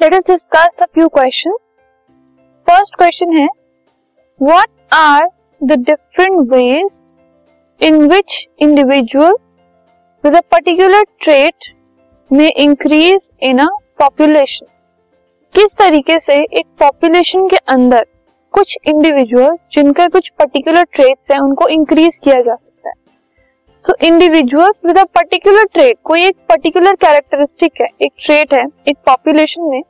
Let us discuss a few question first question है what are the different ways in which individual with a particular trait में increase in a population किस तरीके से एक population के अंदर कुछ इंडिविजुअल जिनका कुछ पर्टिकुलर ट्रेट्स है, उनको इंक्रीज किया जा so individuals with a particular trait कोई एक पर्टिकुलर कैरेक्टरिस्टिक है, एक ट्रेट है, एक पॉपुलेशन में,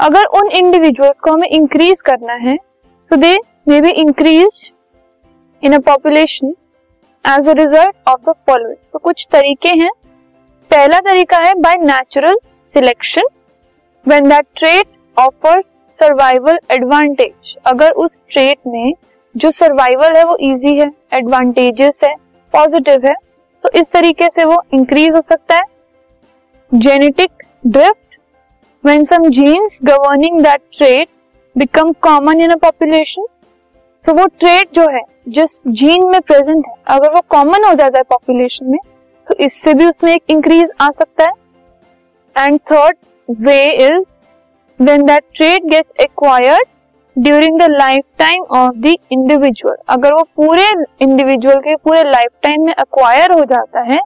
अगर उन इंडिविजुअल्स को हमें इंक्रीज करना है तो they may be increase in a population as a result of the following तो कुछ तरीके हैं। पहला तरीका है by natural selection when that trait offers survival advantage अगर उस ट्रेट में जो सर्वाइवल है वो इजी है एडवांटेजेस है पॉजिटिव है तो इस तरीके से वो इंक्रीज हो सकता है। Genetic drift when some genes governing that trait become common in a population तो वो ट्रेट जो है, जिस जीन में प्रेजेंट है, अगर वो कॉमन हो जाता है पॉपुलेशन में तो इससे भी उसमें एक इंक्रीज आ सकता है। And third way is when that trait gets acquired during the life time of the individual अगर वो पूरे इंडिविजुअल के पूरे लाइफ टाइम में अक्वायर हो जाता है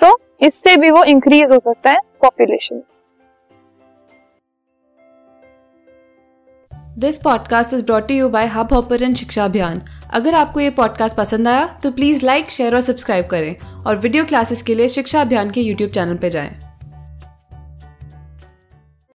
तो इससे भी वो इंक्रीज हो सकता है population this podcast is brought you by Hubhopper Shiksha Abhiyan अगर आपको ये पॉडकास्ट पसंद आया तो प्लीज़ लाइक शेयर और सब्सक्राइब करें और वीडियो क्लासेस के लिए शिक्षा अभियान के यूट्यूब चैनल पर जाएँ।